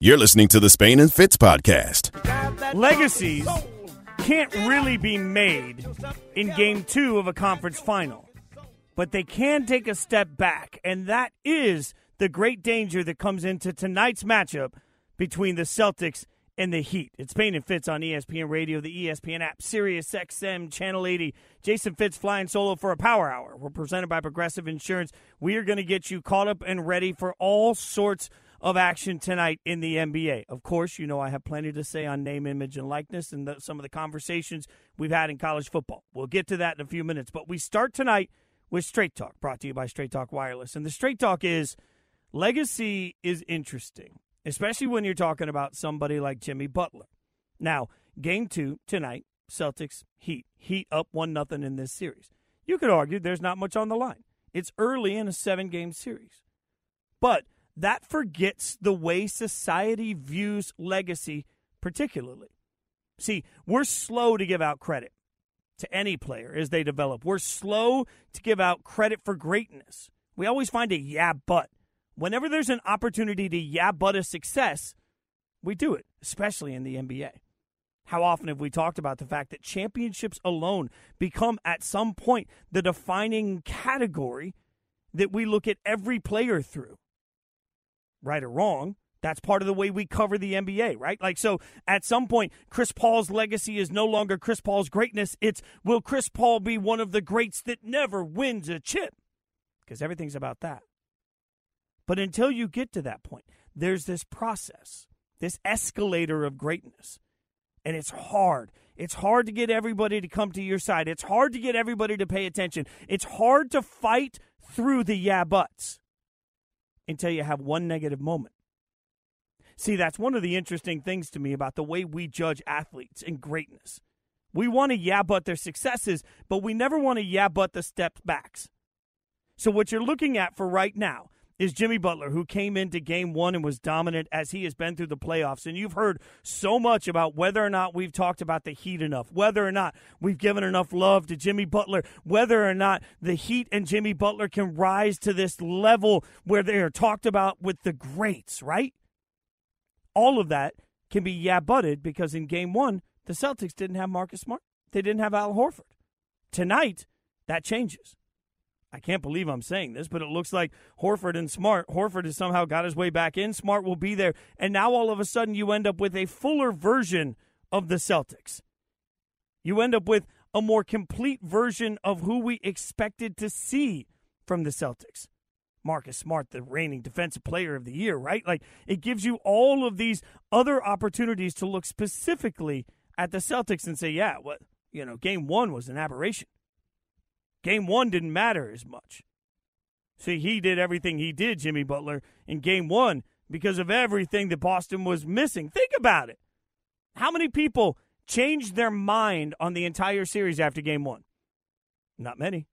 You're listening to the Spain and Fitz podcast. Legacies can't really be made in game two of a conference final, but they can take a step back, and that is the great danger that comes into tonight's matchup between the Celtics and the Heat. It's Spain and Fitz on ESPN Radio, the ESPN app, Sirius XM, Channel 80. Jason Fitz flying solo for a power hour. We're presented by Progressive Insurance. We are going to get you caught up and ready for all sorts of action tonight in the NBA. Of course, you know I have plenty to say on name, image, and likeness and the, some of the conversations we've had in college football. We'll get to that in a few minutes. But we start tonight with Straight Talk, brought to you by Straight Talk Wireless. And the Straight Talk is legacy is interesting especially when you're talking about somebody like Jimmy Butler. Now, game two tonight, Celtics Heat. Heat up one nothing in this series. You could argue there's not much on the line. It's early in a seven game series. But that forgets the way society views legacy, particularly. See, we're slow to give out credit to any player as they develop. We're slow to give out credit for greatness. We always find a yeah, but whenever there's an opportunity to yeah but a success, we do it, especially in the NBA. How often have we talked about the fact that championships alone become at some point the defining category that we look at every player through? Right or wrong, that's part of the way we cover the NBA, right? Like, so at some point, Chris Paul's legacy is no longer Chris Paul's greatness. It's will Chris Paul be one of the greats that never wins a chip? Because everything's about that. But until you get to that point, there's this process, this escalator of greatness. And it's hard. It's hard to get everybody to come to your side. It's hard to get everybody to pay attention. It's hard to fight through the yeah buts until you have one negative moment. See, that's one of the interesting things to me about the way we judge athletes and greatness. We want to yeah but their successes, but we never want to yeah but the step backs. So, what you're looking at for right now is Jimmy Butler, who came into game one and was dominant as he has been through the playoffs. And you've heard so much about whether or not we've talked about the Heat enough, whether or not we've given enough love to Jimmy Butler, whether or not the Heat and Jimmy Butler can rise to this level where they are talked about with the greats, right? All of that can be yeah butted because in game one, the Celtics didn't have Marcus Smart. They didn't have Al Horford. Tonight, that changes. I can't believe I'm saying this, but it looks like Horford and Smart. Horford has somehow got his way back in. Smart will be there. And now all of a sudden you end up with a fuller version of the Celtics. You end up with a more complete version of who we expected to see from the Celtics. Marcus Smart, the reigning defensive player of the year, right? Like it gives you all of these other opportunities to look specifically at the Celtics and say, yeah, what, you know, game one was an aberration. Game one didn't matter as much. See, he did everything he did, Jimmy Butler, in game one because of everything that Boston was missing. Think about it. How many people changed their mind on the entire series after game one? Not many.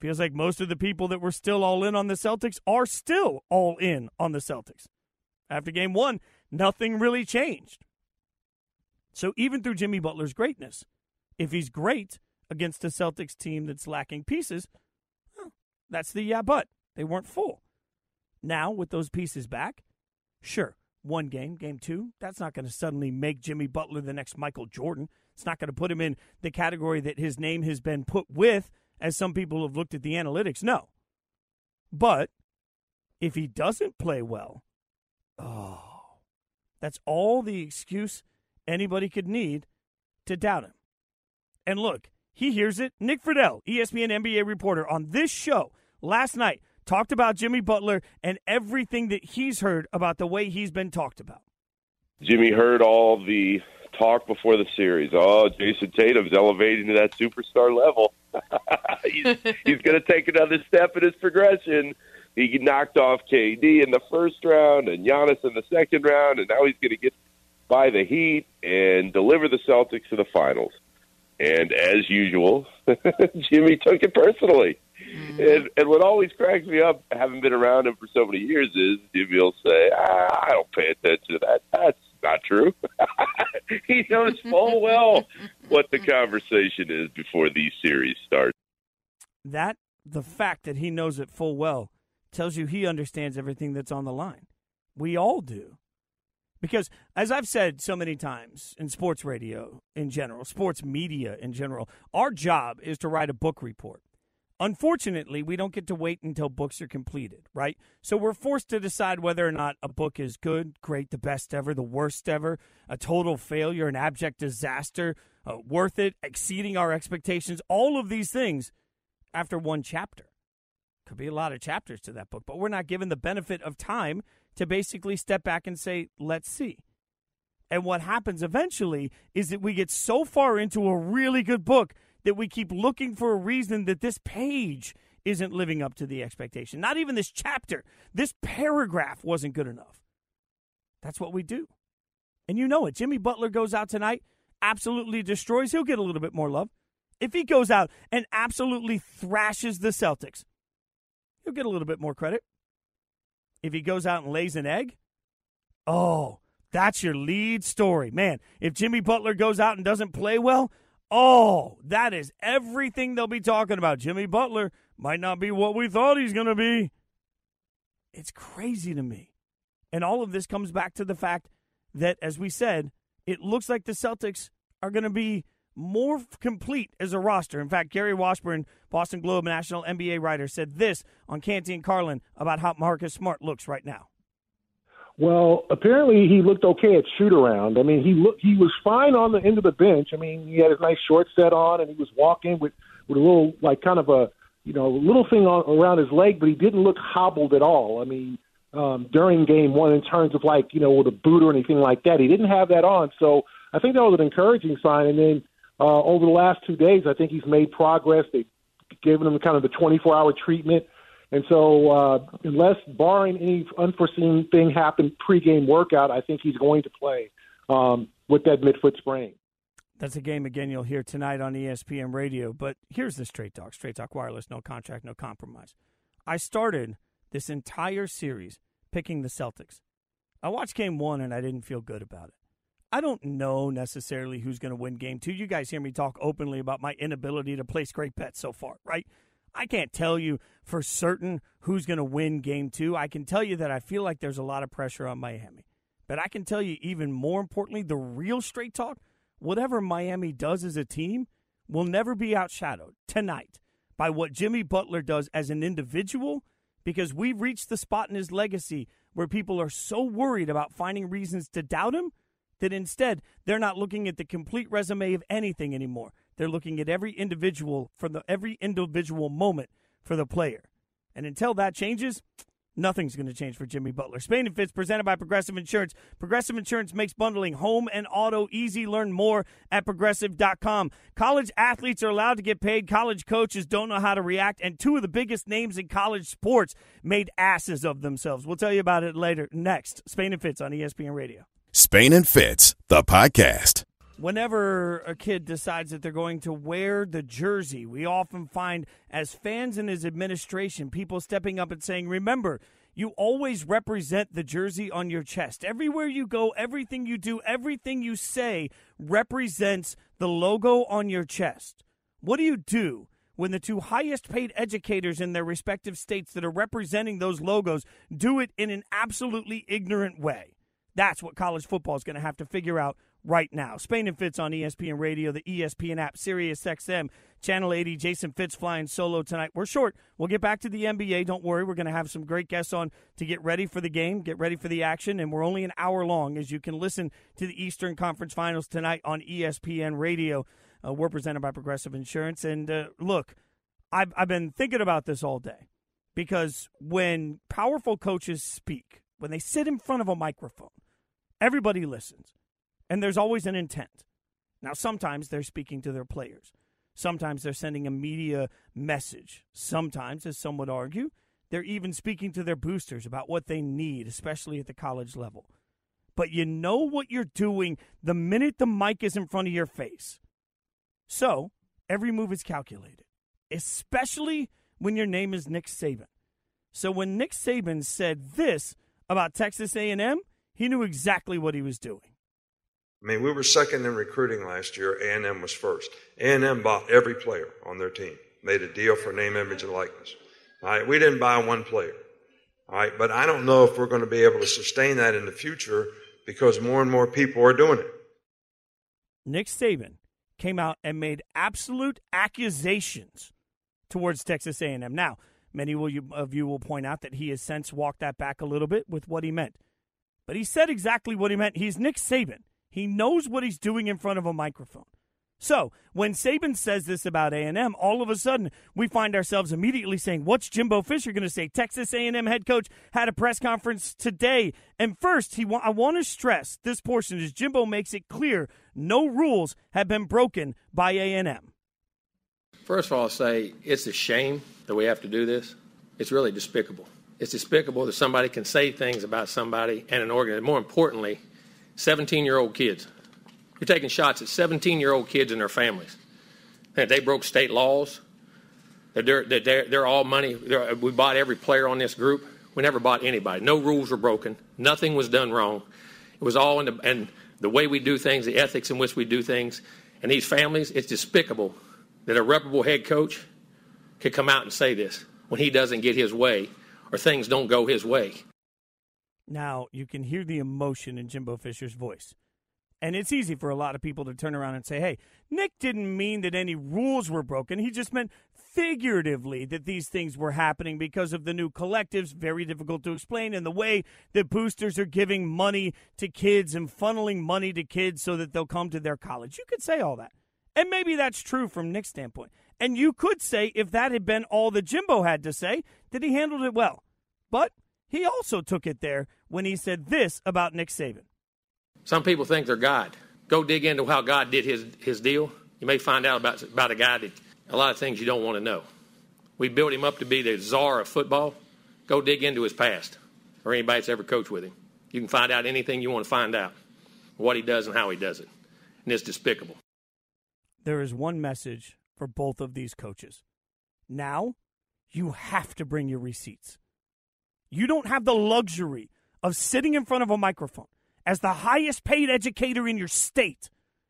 Feels like most of the people that were still all in on the Celtics are still all in on the Celtics. After game one, nothing really changed. So even through Jimmy Butler's greatness, if he's great, against a Celtics team that's lacking pieces, that's the yeah, but they weren't full. Now, with those pieces back, sure, one game, game two, that's not going to suddenly make Jimmy Butler the next Michael Jordan. It's not going to put him in the category that his name has been put with, as some people have looked at the analytics. No. But if he doesn't play well, oh, that's all the excuse anybody could need to doubt him. And look, he hears it. Nick Friedell, ESPN NBA reporter, on this show last night talked about Jimmy Butler and everything that he's heard about the way he's been talked about. Jimmy heard all the talk before the series. Oh, Jayson Tatum's elevating to that superstar level. he's, he's going to take another step in his progression. He knocked off KD in the first round and Giannis in the second round, and now he's going to get by the Heat and deliver the Celtics to the finals. And as usual, Jimmy took it personally. Mm-hmm. And, and what always cracks me up, having been around him for so many years, is Jimmy will say, ah, I don't pay attention to that. That's not true. he knows full well what the conversation is before these series start. That, the fact that he knows it full well, tells you he understands everything that's on the line. We all do. Because, as I've said so many times in sports radio in general, sports media in general, our job is to write a book report. Unfortunately, we don't get to wait until books are completed, right? So we're forced to decide whether or not a book is good, great, the best ever, the worst ever, a total failure, an abject disaster, uh, worth it, exceeding our expectations, all of these things after one chapter. Could be a lot of chapters to that book, but we're not given the benefit of time to basically step back and say, let's see. And what happens eventually is that we get so far into a really good book that we keep looking for a reason that this page isn't living up to the expectation. Not even this chapter, this paragraph wasn't good enough. That's what we do. And you know it. Jimmy Butler goes out tonight, absolutely destroys. He'll get a little bit more love. If he goes out and absolutely thrashes the Celtics, he'll get a little bit more credit. If he goes out and lays an egg, oh, that's your lead story. Man, if Jimmy Butler goes out and doesn't play well, oh, that is everything they'll be talking about. Jimmy Butler might not be what we thought he's going to be. It's crazy to me. And all of this comes back to the fact that, as we said, it looks like the Celtics are going to be more complete as a roster. In fact, Gary Washburn, Boston Globe national NBA writer, said this on Canty and Carlin about how Marcus Smart looks right now. Well, apparently he looked okay at shoot around. I mean, he looked he was fine on the end of the bench. I mean, he had his nice short set on, and he was walking with with a little like kind of a you know little thing on, around his leg, but he didn't look hobbled at all. I mean, um, during game one, in terms of like you know with a boot or anything like that, he didn't have that on. So I think that was an encouraging sign. And then uh, over the last two days, I think he's made progress. They've given him kind of the 24 hour treatment. And so, uh, unless barring any unforeseen thing happen pregame workout, I think he's going to play um, with that midfoot sprain. That's a game again you'll hear tonight on ESPN Radio. But here's the Straight Talk, Straight Talk Wireless, no contract, no compromise. I started this entire series picking the Celtics. I watched game one and I didn't feel good about it. I don't know necessarily who's going to win game two. You guys hear me talk openly about my inability to place great bets so far, right? I can't tell you for certain who's going to win game two. I can tell you that I feel like there's a lot of pressure on Miami. But I can tell you, even more importantly, the real straight talk whatever Miami does as a team will never be outshadowed tonight by what Jimmy Butler does as an individual because we've reached the spot in his legacy where people are so worried about finding reasons to doubt him that instead they're not looking at the complete resume of anything anymore. They're looking at every individual for the every individual moment for the player. And until that changes, nothing's going to change for Jimmy Butler. Spain and Fitz presented by Progressive Insurance. Progressive Insurance makes bundling home and auto easy. Learn more at progressive.com. College athletes are allowed to get paid. College coaches don't know how to react. And two of the biggest names in college sports made asses of themselves. We'll tell you about it later. Next, Spain and Fitz on ESPN Radio. Spain and Fitz, the podcast whenever a kid decides that they're going to wear the jersey, we often find as fans and as administration, people stepping up and saying, remember, you always represent the jersey on your chest. Everywhere you go, everything you do, everything you say represents the logo on your chest. What do you do when the two highest paid educators in their respective states that are representing those logos do it in an absolutely ignorant way? That's what college football is going to have to figure out right now. Spain and Fitz on ESPN Radio, the ESPN app, Sirius XM, Channel 80. Jason Fitz flying solo tonight. We're short. We'll get back to the NBA. Don't worry. We're going to have some great guests on to get ready for the game, get ready for the action, and we're only an hour long as you can listen to the Eastern Conference Finals tonight on ESPN Radio. Uh, we're presented by Progressive Insurance. And uh, look, I've, I've been thinking about this all day because when powerful coaches speak, when they sit in front of a microphone, everybody listens. And there's always an intent. Now, sometimes they're speaking to their players. Sometimes they're sending a media message. Sometimes, as some would argue, they're even speaking to their boosters about what they need, especially at the college level. But you know what you're doing the minute the mic is in front of your face. So, every move is calculated, especially when your name is Nick Saban. So when Nick Saban said this about Texas A&M, he knew exactly what he was doing. I mean, we were second in recruiting last year. A&M was first. A&M bought every player on their team, made a deal for name, image, and likeness. All right, we didn't buy one player. All right, but I don't know if we're going to be able to sustain that in the future because more and more people are doing it. Nick Saban came out and made absolute accusations towards Texas A&M. Now, many of you will point out that he has since walked that back a little bit with what he meant. But he said exactly what he meant. He's Nick Saban. He knows what he's doing in front of a microphone. So when Saban says this about A&M, all of a sudden we find ourselves immediately saying, "What's Jimbo Fisher going to say?" Texas A&M head coach had a press conference today, and first he wa- I want to stress this portion as Jimbo makes it clear no rules have been broken by A&M. First of all, I'll say it's a shame that we have to do this. It's really despicable. It's despicable that somebody can say things about somebody and an organ. More importantly, 17-year-old kids you're taking shots at 17 year old kids and their families. And they broke state laws. That they're, they're, they're all money. They're, we bought every player on this group. We never bought anybody. No rules were broken. Nothing was done wrong. It was all in the, and the way we do things, the ethics in which we do things. And these families, it's despicable that a reputable head coach could come out and say this when he doesn't get his way or things don't go his way. Now, you can hear the emotion in Jimbo Fisher's voice. And it's easy for a lot of people to turn around and say, hey, Nick didn't mean that any rules were broken. He just meant figuratively that these things were happening because of the new collectives, very difficult to explain, and the way that boosters are giving money to kids and funneling money to kids so that they'll come to their college. You could say all that. And maybe that's true from Nick's standpoint. And you could say, if that had been all that Jimbo had to say, that he handled it well. But he also took it there when he said this about Nick Saban. Some people think they're God. Go dig into how God did his, his deal. You may find out about, about a guy that a lot of things you don't want to know. We built him up to be the czar of football. Go dig into his past or anybody that's ever coached with him. You can find out anything you want to find out, what he does and how he does it. And it's despicable. There is one message for both of these coaches. Now, you have to bring your receipts. You don't have the luxury of sitting in front of a microphone as the highest paid educator in your state,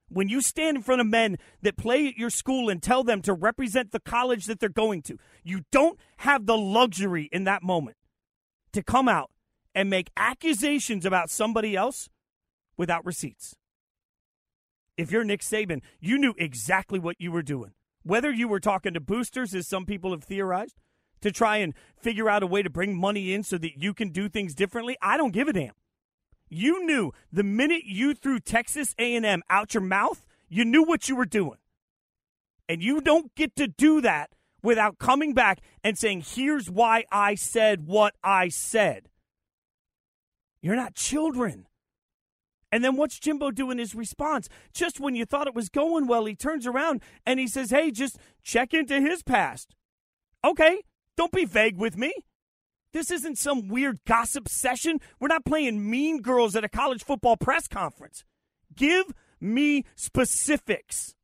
when you stand in front of men that play at your school and tell them to represent the college that they're going to, you don't have the luxury in that moment to come out and make accusations about somebody else without receipts. If you're Nick Saban, you knew exactly what you were doing. Whether you were talking to boosters, as some people have theorized, to try and figure out a way to bring money in so that you can do things differently, I don't give a damn. You knew the minute you threw Texas A&M out your mouth, you knew what you were doing. And you don't get to do that without coming back and saying, "Here's why I said what I said." You're not children. And then what's Jimbo do in his response? Just when you thought it was going well, he turns around and he says, Hey, just check into his past. Okay, don't be vague with me. This isn't some weird gossip session. We're not playing mean girls at a college football press conference. Give me specifics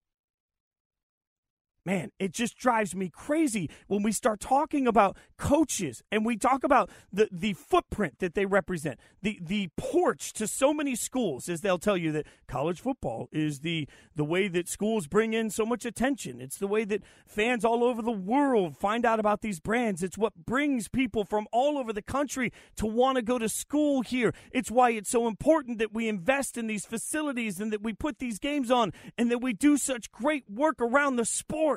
man, it just drives me crazy when we start talking about coaches and we talk about the, the footprint that they represent, the, the porch to so many schools, as they'll tell you that college football is the, the way that schools bring in so much attention. It's the way that fans all over the world find out about these brands. It's what brings people from all over the country to want to go to school here. It's why it's so important that we invest in these facilities and that we put these games on and that we do such great work around the sport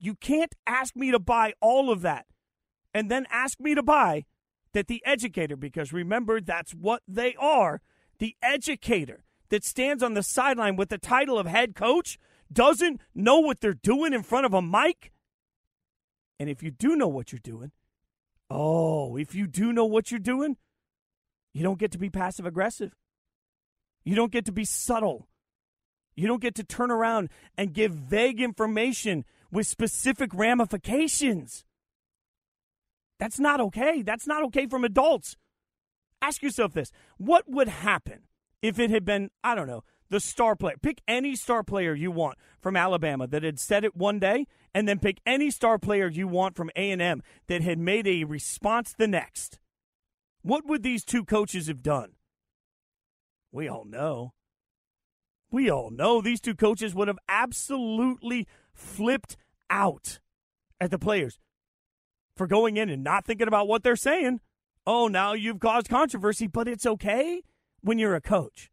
you can't ask me to buy all of that and then ask me to buy that the educator, because remember, that's what they are the educator that stands on the sideline with the title of head coach doesn't know what they're doing in front of a mic. And if you do know what you're doing, oh, if you do know what you're doing, you don't get to be passive aggressive. You don't get to be subtle. You don't get to turn around and give vague information with specific ramifications. That's not okay. That's not okay from adults. Ask yourself this what would happen if it had been, I don't know, the star player? Pick any star player you want from Alabama that had said it one day, and then pick any star player you want from A&M that had made a response the next. What would these two coaches have done? We all know. We all know these two coaches would have absolutely flipped out at the players for going in and not thinking about what they're saying. Oh, now you've caused controversy, but it's okay. when you're a coach.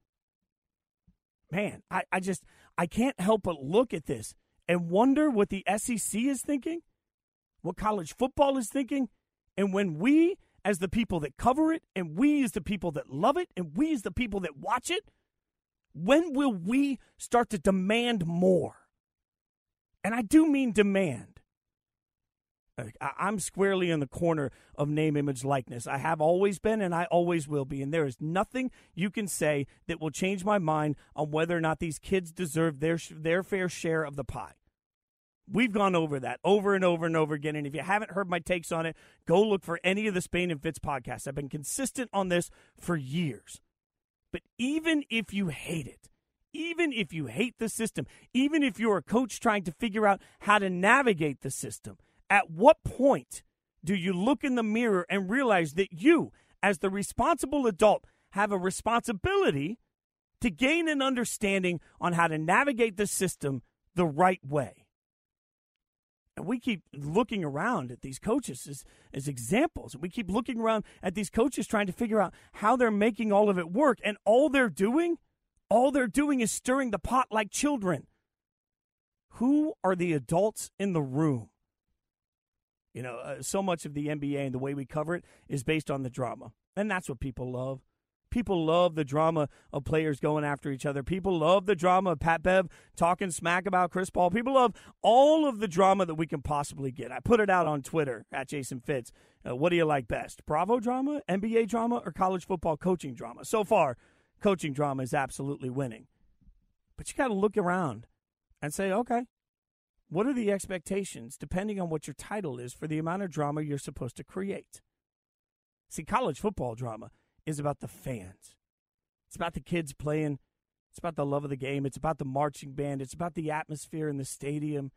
Man, I, I just I can't help but look at this and wonder what the SEC is thinking, what college football is thinking, and when we as the people that cover it, and we as the people that love it, and we as the people that watch it, when will we start to demand more? And I do mean demand. I'm squarely in the corner of name, image, likeness. I have always been, and I always will be. And there is nothing you can say that will change my mind on whether or not these kids deserve their their fair share of the pie. We've gone over that over and over and over again. And if you haven't heard my takes on it, go look for any of the Spain and Fitz podcasts. I've been consistent on this for years. But even if you hate it, even if you hate the system, even if you're a coach trying to figure out how to navigate the system, at what point do you look in the mirror and realize that you, as the responsible adult, have a responsibility to gain an understanding on how to navigate the system the right way? And we keep looking around at these coaches as, as examples. We keep looking around at these coaches trying to figure out how they're making all of it work. And all they're doing, all they're doing is stirring the pot like children. Who are the adults in the room? You know, uh, so much of the NBA and the way we cover it is based on the drama. And that's what people love. People love the drama of players going after each other. People love the drama of Pat Bev talking smack about Chris Paul. People love all of the drama that we can possibly get. I put it out on Twitter at Jason Fitz. Uh, what do you like best? Bravo drama, NBA drama, or college football coaching drama? So far, coaching drama is absolutely winning. But you got to look around and say, okay, what are the expectations, depending on what your title is, for the amount of drama you're supposed to create? See, college football drama is about the fans. It's about the kids playing. It's about the love of the game. It's about the marching band. It's about the atmosphere in the stadium.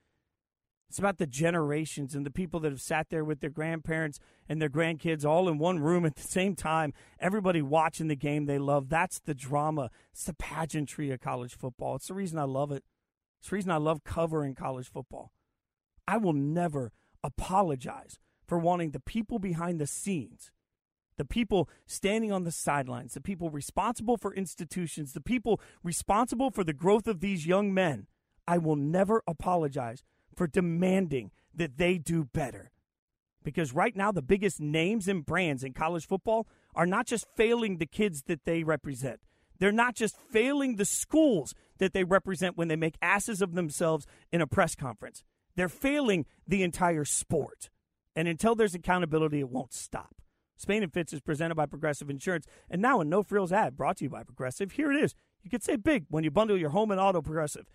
It's about the generations and the people that have sat there with their grandparents and their grandkids all in one room at the same time. Everybody watching the game they love. That's the drama. It's the pageantry of college football. It's the reason I love it. It's the reason I love covering college football. I will never apologize for wanting the people behind the scenes the people standing on the sidelines, the people responsible for institutions, the people responsible for the growth of these young men, I will never apologize for demanding that they do better. Because right now, the biggest names and brands in college football are not just failing the kids that they represent. They're not just failing the schools that they represent when they make asses of themselves in a press conference. They're failing the entire sport. And until there's accountability, it won't stop. Spain and Fitz is presented by Progressive Insurance. And now a no frills ad brought to you by Progressive. Here it is. You can save big when you bundle your home and auto Progressive.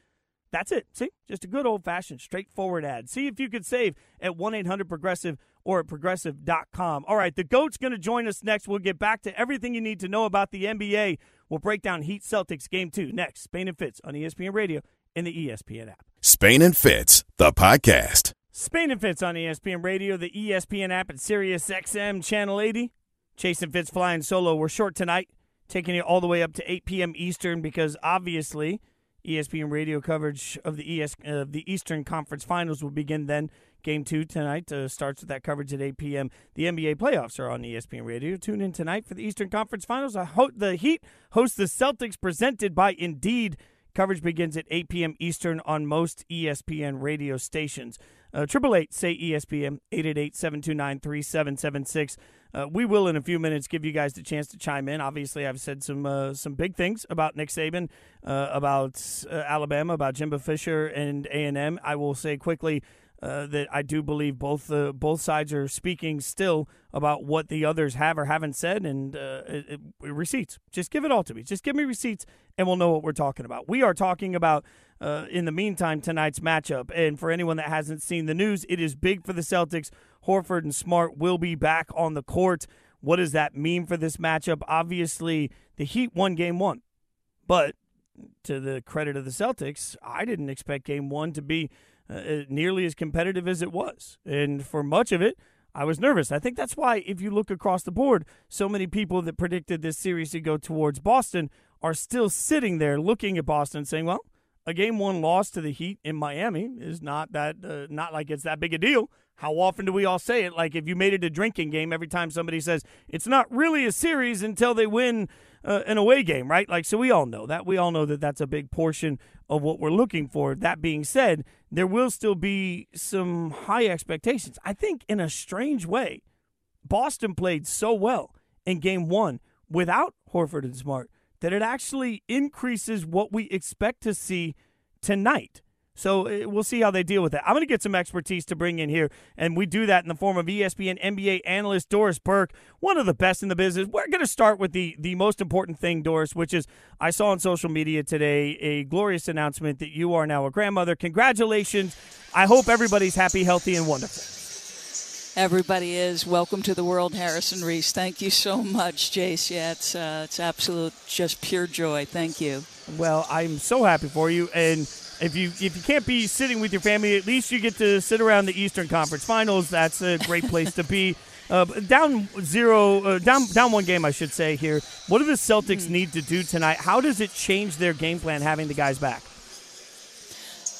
That's it. See, just a good old fashioned, straightforward ad. See if you could save at 1 800 Progressive or at progressive.com. All right, the GOAT's going to join us next. We'll get back to everything you need to know about the NBA. We'll break down Heat Celtics game two next. Spain and Fitz on ESPN Radio and the ESPN app. Spain and Fitz, the podcast. Spain and Fitz on ESPN Radio, the ESPN app, and Sirius XM Channel 80. Jason Fitz flying solo. We're short tonight, taking it all the way up to 8 p.m. Eastern because obviously ESPN radio coverage of the ES of the Eastern Conference Finals will begin then. Game two tonight uh, starts with that coverage at 8 p.m. The NBA playoffs are on ESPN Radio. Tune in tonight for the Eastern Conference Finals. I hope the Heat hosts the Celtics, presented by Indeed. Coverage begins at 8 p.m. Eastern on most ESPN radio stations. Uh, triple Eight say ESPN 888 729 3776. Uh, we will in a few minutes give you guys the chance to chime in. Obviously, I've said some uh, some big things about Nick Saban, uh, about uh, Alabama, about Jimbo Fisher and A and M. I will say quickly uh, that I do believe both uh, both sides are speaking still about what the others have or haven't said, and it, it, receipts. Just give it all to me. Just give me receipts, and we'll know what we're talking about. We are talking about, uh, in the meantime, tonight's matchup. And for anyone that hasn't seen the news, it is big for the Celtics. Horford and Smart will be back on the court. What does that mean for this matchup? Obviously, the Heat won Game One, but to the credit of the Celtics, I didn't expect Game One to be uh, nearly as competitive as it was. And for much of it, I was nervous. I think that's why, if you look across the board, so many people that predicted this series to go towards Boston are still sitting there looking at Boston saying, well, a game one loss to the Heat in Miami is not that uh, not like it's that big a deal. How often do we all say it? Like if you made it a drinking game, every time somebody says it's not really a series until they win uh, an away game, right? Like, so we all know that. We all know that that's a big portion of what we're looking for. That being said, there will still be some high expectations. I think, in a strange way, Boston played so well in game one without Horford and Smart that it actually increases what we expect to see tonight. So uh, we'll see how they deal with that. I'm going to get some expertise to bring in here, and we do that in the form of ESPN NBA analyst Doris Burke, one of the best in the business. We're going to start with the the most important thing, Doris, which is I saw on social media today a glorious announcement that you are now a grandmother. Congratulations! I hope everybody's happy, healthy, and wonderful. Everybody is. Welcome to the world, Harrison Reese. Thank you so much, Jace. Yeah, it's uh, it's absolute, just pure joy. Thank you. Well, I'm so happy for you, and if you if you can't be sitting with your family, at least you get to sit around the Eastern Conference Finals. That's a great place to be. Uh, down zero, uh, down down one game, I should say. Here, what do the Celtics need to do tonight? How does it change their game plan having the guys back?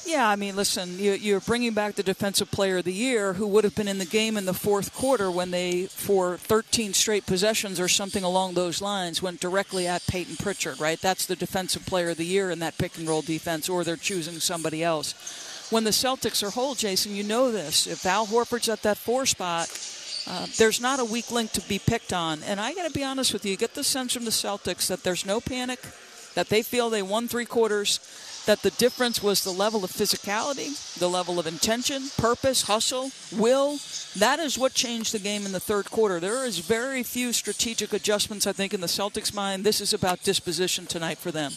Yeah, I mean, listen, you, are bringing back the Defensive Player of the Year who would have been in the game in the fourth quarter when they, for 13 straight possessions or something along those lines, went directly at Payton Pritchard, right? That's the Defensive Player of the Year in that pick and roll defense, or they're choosing somebody else. When the Celtics are whole, Jason, you know this. If Al Horford's at that four spot, uh, there's not a weak link to be picked on. And I got to be honest with you, you get the sense from the Celtics that there's no panic, that they feel they won three quarters that the difference was the level of physicality, the level of intention, purpose, hustle, will. That is what changed the game in the third quarter. There is very few strategic adjustments, I think, in the Celtics' mind. This is about disposition tonight for them.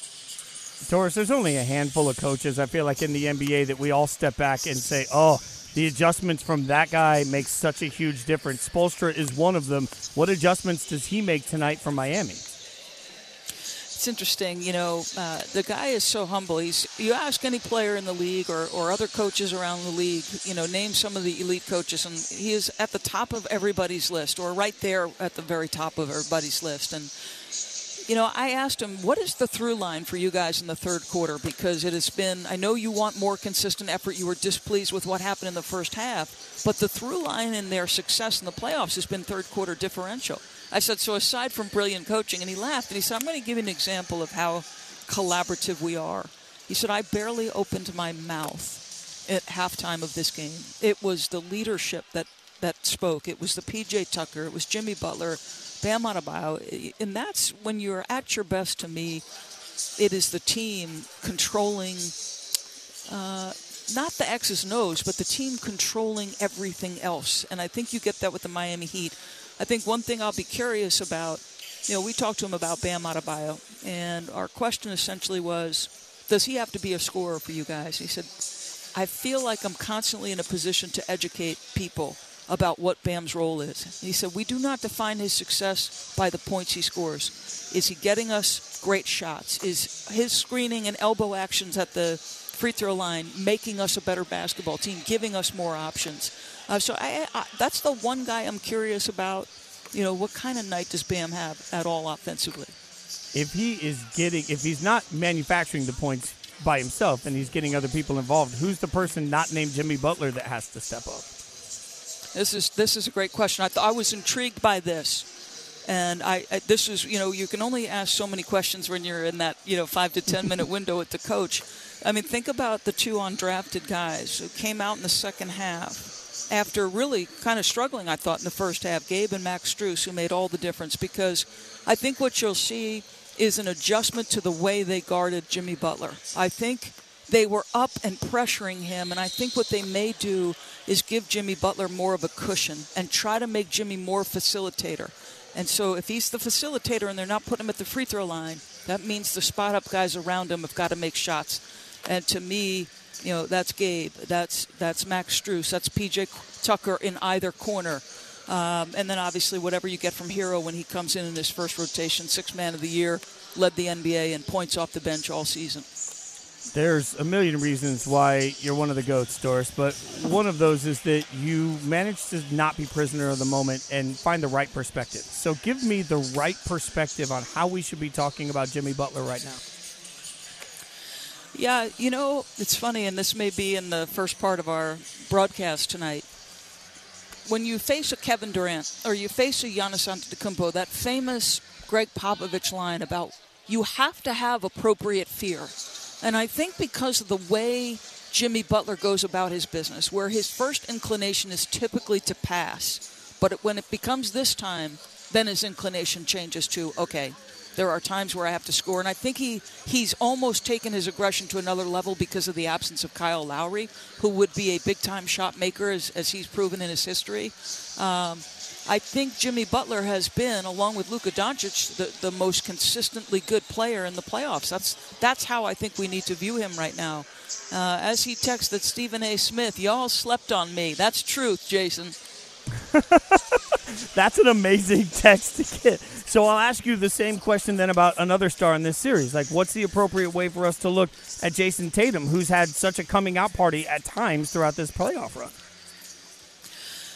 Doris, there's only a handful of coaches, I feel like, in the NBA that we all step back and say, oh, the adjustments from that guy makes such a huge difference. Spoelstra is one of them. What adjustments does he make tonight for Miami? It's interesting. You know, uh, the guy is so humble. He's you ask any player in the league or, or other coaches around the league, you know, name some of the elite coaches, and he is at the top of everybody's list, or right there at the very top of everybody's list. And you know, I asked him, what is the through line for you guys in the third quarter? Because it has been, I know you want more consistent effort. You were displeased with what happened in the first half, but the through line in their success in the playoffs has been third quarter differential. I said, so aside from brilliant coaching, and he laughed and he said, I'm going to give you an example of how collaborative we are. He said, I barely opened my mouth at halftime of this game. It was the leadership that, that spoke. It was the PJ Tucker. It was Jimmy Butler, Bam Adebayo. And that's when you're at your best to me, it is the team controlling uh, not the X's and O's, but the team controlling everything else. And I think you get that with the Miami Heat. I think one thing I'll be curious about, you know, we talked to him about Bam Adebayo, and our question essentially was, does he have to be a scorer for you guys? He said, I feel like I'm constantly in a position to educate people about what Bam's role is. He said, We do not define his success by the points he scores. Is he getting us great shots? Is his screening and elbow actions at the free throw line making us a better basketball team, giving us more options? Uh, so I, I, that's the one guy I'm curious about. You know, what kind of night does Bam have at all offensively? If he is getting, if he's not manufacturing the points by himself and he's getting other people involved, who's the person not named Jimmy Butler that has to step up? This is this is a great question. I, th- I was intrigued by this, and I, I, this is you know you can only ask so many questions when you're in that you know five to ten minute window with the coach. I mean, think about the two undrafted guys who came out in the second half after really kind of struggling, I thought, in the first half. Gabe and Max Strus, who made all the difference, because I think what you'll see is an adjustment to the way they guarded Jimmy Butler. I think they were up and pressuring him, and I think what they may do is give Jimmy Butler more of a cushion and try to make Jimmy more facilitator. And so if he's the facilitator and they're not putting him at the free throw line, that means the spot up guys around him have got to make shots. And to me, you know, that's Gabe, that's that's Max Strus, that's PJ Tucker in either corner. Um, and then obviously whatever you get from Herro when he comes in in his first rotation, six man of the year, led the NBA and points off the bench all season. There's a million reasons why you're one of the goats, Doris, but one of those is that you managed to not be prisoner of the moment and find the right perspective. So give me the right perspective on how we should be talking about Jimmy Butler right now. Yeah, you know, it's funny, and this may be in the first part of our broadcast tonight. When you face a Kevin Durant or you face a Giannis Antetokounmpo, that famous Gregg Popovich line about you have to have appropriate fear. And I think because of the way Jimmy Butler goes about his business, where his first inclination is typically to pass, but when it becomes this time, then his inclination changes to, okay, there are times where I have to score, and I think he he's almost taken his aggression to another level because of the absence of Kyle Lowry, who would be a big time shot maker as, as he's proven in his history. Um, I think Jimmy Butler has been, along with Luka Doncic, the, the most consistently good player in the playoffs. That's that's how I think we need to view him right now. Uh, as he texted Stephen A. Smith, y'all slept on me. That's truth, Jason. That's an amazing text to get. So I'll ask you the same question then about another star in this series. Like, what's the appropriate way for us to look at Jayson Tatum, who's had such a coming out party at times throughout this playoff run?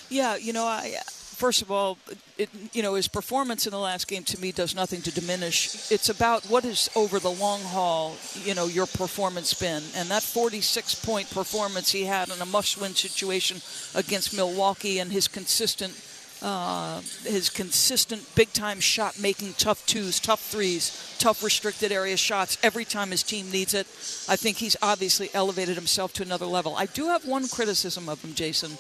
Yeah, you know, I first of all, it, you know, his performance in the last game to me does nothing to diminish. It's about what is over the long haul, you know, your performance been. And that 46 point performance he had in a must win situation against Milwaukee and his consistent. Uh, his consistent big time shot making, tough twos, tough threes, tough restricted area shots every time his team needs it. I think he's obviously elevated himself to another level. I do have one criticism of him, Jason,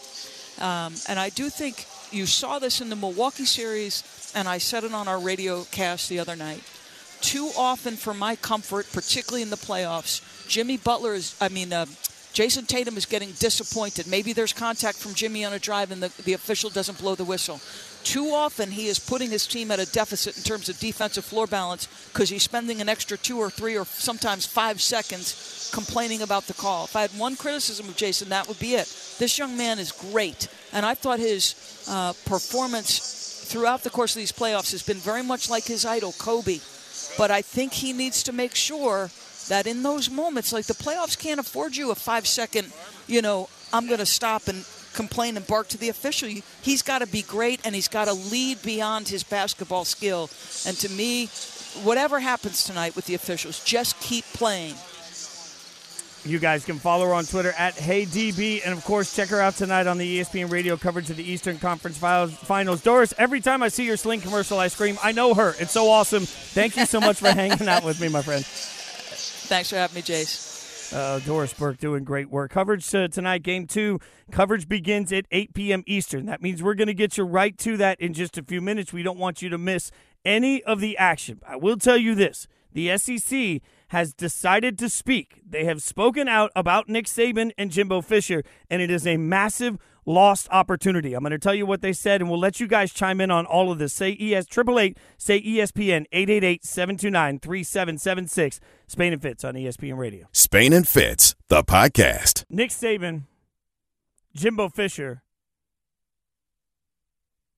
um, and I do think you saw this in the Milwaukee series, and I said it on our radio cast the other night. Too often, for my comfort, particularly in the playoffs, Jimmy Butler is, I mean, uh, Jayson Tatum is getting disappointed. Maybe there's contact from Jimmy on a drive and the, the official doesn't blow the whistle. Too often, he is putting his team at a deficit in terms of defensive floor balance because he's spending an extra two or three or sometimes five seconds complaining about the call. If I had one criticism of Jason, that would be it. This young man is great, and I thought his uh, performance throughout the course of these playoffs has been very much like his idol, Kobe. But I think he needs to make sure that in those moments, like the playoffs can't afford you a five second, you know, I'm going to stop and complain and bark to the official. He's got to be great and he's got to lead beyond his basketball skill. And to me, whatever happens tonight with the officials, just keep playing. You guys can follow her on Twitter at HeyDB, and of course, check her out tonight on the ESPN Radio coverage of the Eastern Conference Finals. Doris, every time I see your Sling commercial, I scream, "I know her!" It's so awesome. Thank you so much for hanging out with me, my friend. Thanks for having me, Jace. Uh, Doris Burke doing great work. Coverage uh, tonight, game two. Coverage begins at 8 p.m. Eastern. That means we're going to get you right to that in just a few minutes. We don't want you to miss any of the action. I will tell you this the SEC has decided to speak. They have spoken out about Nick Saban and Jimbo Fisher, and it is a massive lost opportunity. I'm going to tell you what they said, and we'll let you guys chime in on all of this. Say ES triple eight, say ESPN 888-729-3776. Spain and Fitz on ESPN Radio. Spain and Fitz, the podcast. Nick Saban, Jimbo Fisher,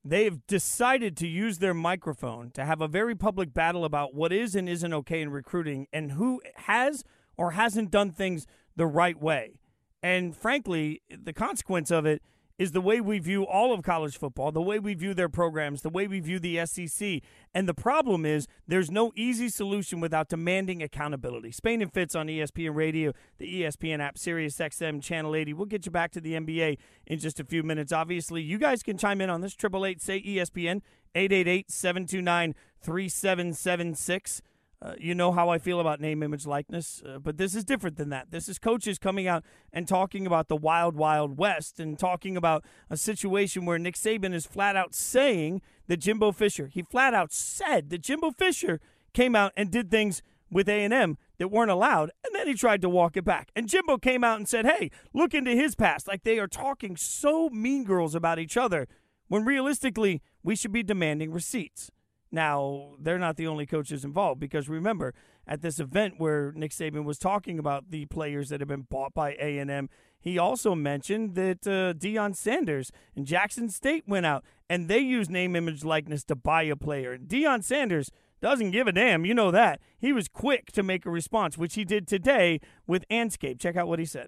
they've decided to use their microphone to have a very public battle about what is and isn't okay in recruiting and who has or hasn't done things the right way. And frankly, the consequence of it is the way we view all of college football, the way we view their programs, the way we view the SEC. And the problem is there's no easy solution without demanding accountability. Spain and Fitz on ESPN Radio, the ESPN app, Sirius XM Channel 80. We'll get you back to the NBA in just a few minutes. Obviously, you guys can chime in on this. 888 say ESPN, 888 729 3776. Uh, you know how I feel about name, image, likeness, uh, but this is different than that. This is coaches coming out and talking about the wild, wild west and talking about a situation where Nick Saban is flat out saying that Jimbo Fisher, he flat out said that Jimbo Fisher came out and did things with A&M that weren't allowed, and then he tried to walk it back. And Jimbo came out and said, hey, look into his past. Like they are talking so mean girls about each other when realistically we should be demanding receipts. Now, they're not the only coaches involved because remember, at this event where Nick Saban was talking about the players that have been bought by A&M, he also mentioned that uh, Deion Sanders and Jackson State went out and they used name, image, likeness to buy a player. Deion Sanders doesn't give a damn. You know that. He was quick to make a response, which he did today with Andscape. Check out what he said.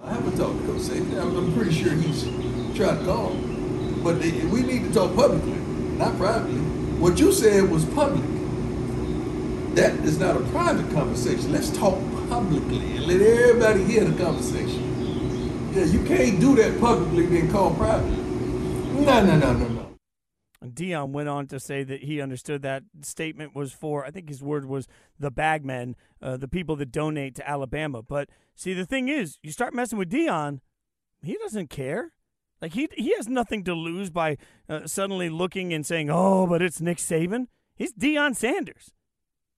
I haven't talked to Coach Saban. I'm pretty sure he's tried to call, but we need to talk publicly, not privately. What you said was public. That is not a private conversation. Let's talk publicly and let everybody hear the conversation. Yeah, you can't do that publicly then call private. No, no, no, no, no. Deion went on to say that he understood that statement was for, I think his word was the bagmen, uh, the people that donate to Alabama. But see, the thing is, you start messing with Deion, he doesn't care. Like he he has nothing to lose by uh, suddenly looking and saying, "Oh, but it's Nick Saban." He's Deion Sanders.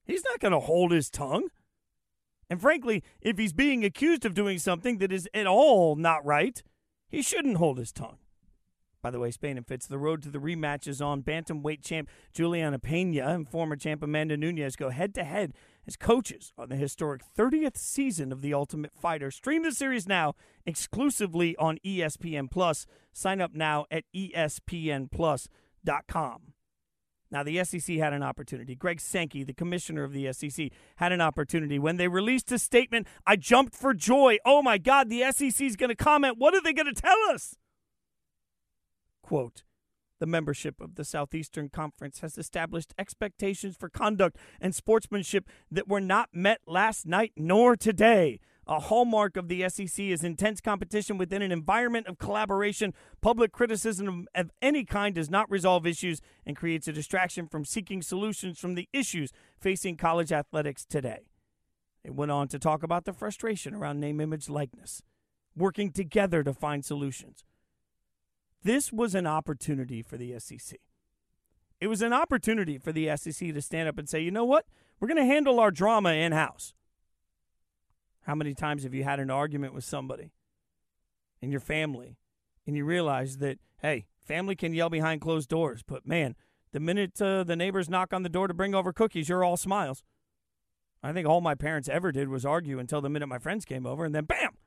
He's not going to hold his tongue. And frankly, if he's being accused of doing something that is at all not right, he shouldn't hold his tongue. By the way, Spain and Fitz, the road to the rematch is on. Bantamweight champ Julianna Peña and former champ Amanda Nunes go head to head as coaches on the historic 30th season of The Ultimate Fighter. Stream the series now exclusively on ESPN Plus. Sign up now at espnplus.com. Now, the SEC had an opportunity. Greg Sankey, the commissioner of the SEC, had an opportunity. When they released a statement, I jumped for joy. Oh my God, the SEC is going to comment. What are they going to tell us? Quote, the membership of the Southeastern Conference has established expectations for conduct and sportsmanship that were not met last night nor today. A hallmark of the SEC is intense competition within an environment of collaboration. Public criticism of any kind does not resolve issues and creates a distraction from seeking solutions from the issues facing college athletics today. They went on to talk about the frustration around name, image, likeness, working together to find solutions. This was an opportunity for the SEC. It was an opportunity for the SEC to stand up and say, you know what? We're going to handle our drama in house. How many times have you had an argument with somebody in your family and you realize that, hey, family can yell behind closed doors, but man, the minute uh, the neighbors knock on the door to bring over cookies, you're all smiles. I think all my parents ever did was argue until the minute my friends came over, and then bam,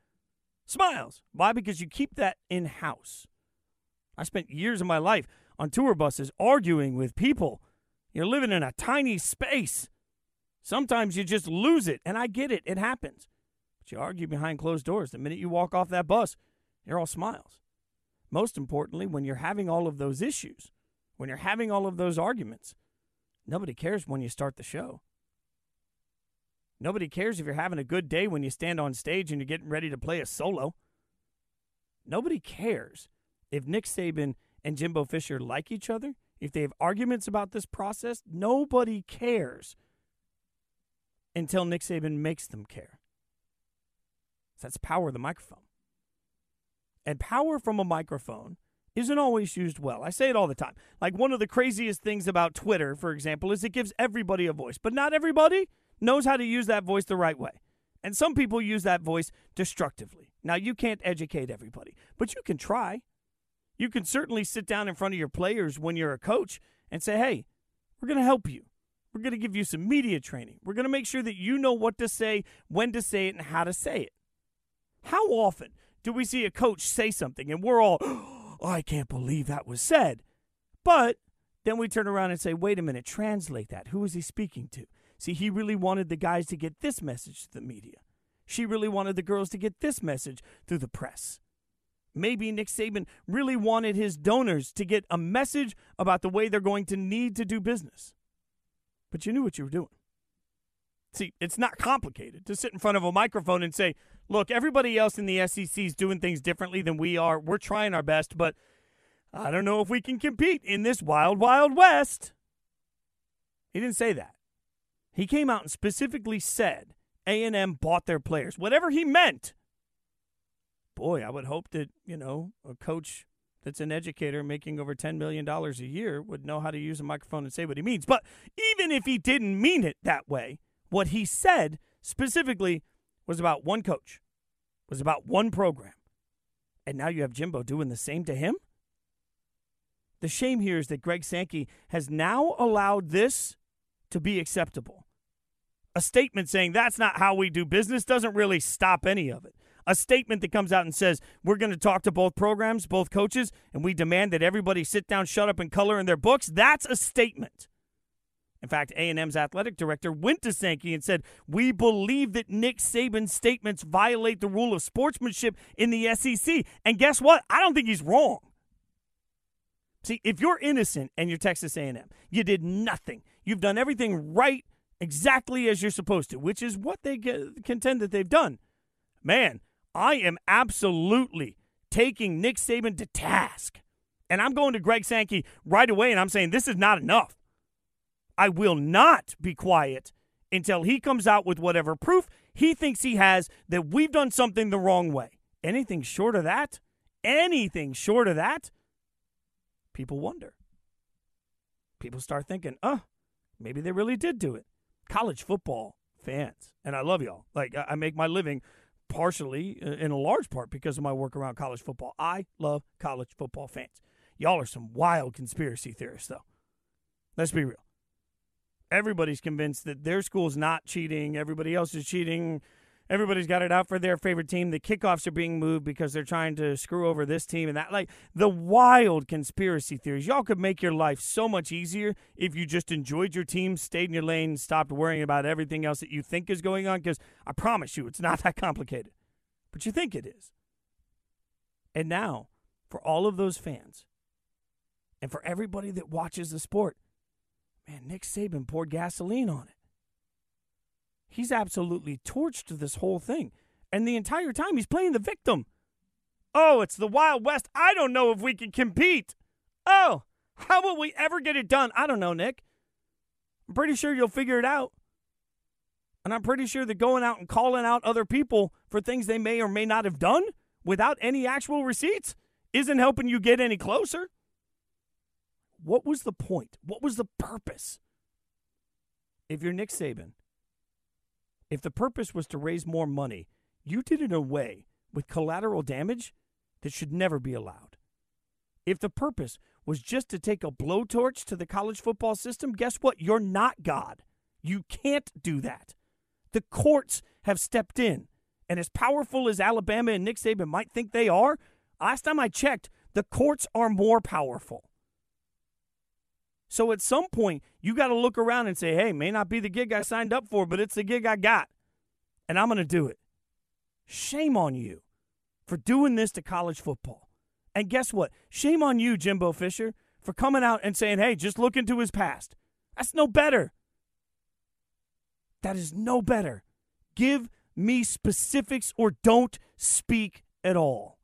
smiles. Why? Because you keep that in house. I spent years of my life on tour buses arguing with people. You're living in a tiny space. Sometimes you just lose it, and I get it. It happens. But you argue behind closed doors. The minute you walk off that bus, you're all smiles. Most importantly, when you're having all of those issues, when you're having all of those arguments, nobody cares when you start the show. Nobody cares if you're having a good day when you stand on stage and you're getting ready to play a solo. Nobody cares if Nick Saban and Jimbo Fisher like each other, if they have arguments about this process, nobody cares until Nick Saban makes them care. That's power of the microphone. And power from a microphone isn't always used well. I say it all the time. Like one of the craziest things about Twitter, for example, is it gives everybody a voice, but not everybody knows how to use that voice the right way. And some people use that voice destructively. Now, you can't educate everybody, but you can try. You can certainly sit down in front of your players when you're a coach and say, hey, we're going to help you. We're going to give you some media training. We're going to make sure that you know what to say, when to say it, and how to say it. How often do we see a coach say something and we're all, oh, I can't believe that was said? But then we turn around and say, wait a minute, translate that. Who is he speaking to? See, he really wanted the guys to get this message to the media. She really wanted the girls to get this message through the press. Maybe Nick Saban really wanted his donors to get a message about the way they're going to need to do business. But you knew what you were doing. See, it's not complicated to sit in front of a microphone and say, look, everybody else in the SEC is doing things differently than we are. We're trying our best, but I don't know if we can compete in this wild, wild west. He didn't say that. He came out and specifically said A&M bought their players. Whatever he meant boy, I would hope that, you know, a coach that's an educator making over $10 million a year would know how to use a microphone and say what he means. But even if he didn't mean it that way, what he said specifically was about one coach, was about one program. And now you have Jimbo doing the same to him? The shame here is that Greg Sankey has now allowed this to be acceptable. A statement saying that's not how we do business doesn't really stop any of it a statement that comes out and says we're going to talk to both programs, both coaches, and we demand that everybody sit down, shut up, and color in their books. That's a statement. In fact, A&M's athletic director went to Sankey and said, "We believe that Nick Saban's statements violate the rule of sportsmanship in the SEC." And guess what? I don't think he's wrong. See, if you're innocent and you're Texas A&M, you did nothing. You've done everything right, exactly as you're supposed to, which is what they contend that they've done. Man, I am absolutely taking Nick Saban to task. And I'm going to Greg Sankey right away and I'm saying this is not enough. I will not be quiet until he comes out with whatever proof he thinks he has that we've done something the wrong way. Anything short of that, anything short of that, people wonder. People start thinking, oh, maybe they really did do it. College football fans, and I love y'all. Like, I make my living partially, uh, in a large part, because of my work around college football. I love college football fans. Y'all are some wild conspiracy theorists, though. Let's be real. Everybody's convinced that their school's not cheating, everybody else is cheating. Everybody's got it out for their favorite team. The kickoffs are being moved because they're trying to screw over this team and that. Like the wild conspiracy theories. Y'all could make your life so much easier if you just enjoyed your team, stayed in your lane, stopped worrying about everything else that you think is going on. Because I promise you, it's not that complicated. But you think it is. And now, for all of those fans and for everybody that watches the sport, man, Nick Saban poured gasoline on it. He's absolutely torched this whole thing. And the entire time he's playing the victim. Oh, it's the Wild West. I don't know if we can compete. Oh, how will we ever get it done? I don't know, Nick. I'm pretty sure you'll figure it out. And I'm pretty sure that going out and calling out other people for things they may or may not have done without any actual receipts isn't helping you get any closer. What was the point? What was the purpose? If you're Nick Saban, if the purpose was to raise more money, you did it away with collateral damage that should never be allowed. If the purpose was just to take a blowtorch to the college football system, guess what? You're not God. You can't do that. The courts have stepped in. And as powerful as Alabama and Nick Saban might think they are, last time I checked, the courts are more powerful. So at some point, you got to look around and say, hey, may not be the gig I signed up for, but it's the gig I got. And I'm going to do it. Shame on you for doing this to college football. And guess what? Shame on you, Jimbo Fisher, for coming out and saying, hey, just look into his past. That's no better. That is no better. Give me specifics or don't speak at all.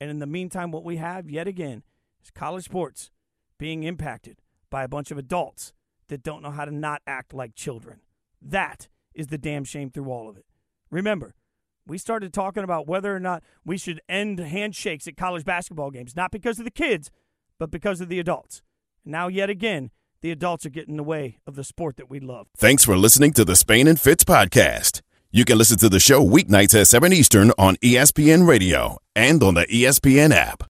And in the meantime, what we have yet again is college sports being impacted by a bunch of adults that don't know how to not act like children. That is the damn shame through all of it. Remember, we started talking about whether or not we should end handshakes at college basketball games, not because of the kids, but because of the adults. Now, yet again, the adults are getting in the way of the sport that we love. Thanks for listening to the Spain and Fitz podcast. You can listen to the show weeknights at 7 Eastern on ESPN Radio and on the ESPN app.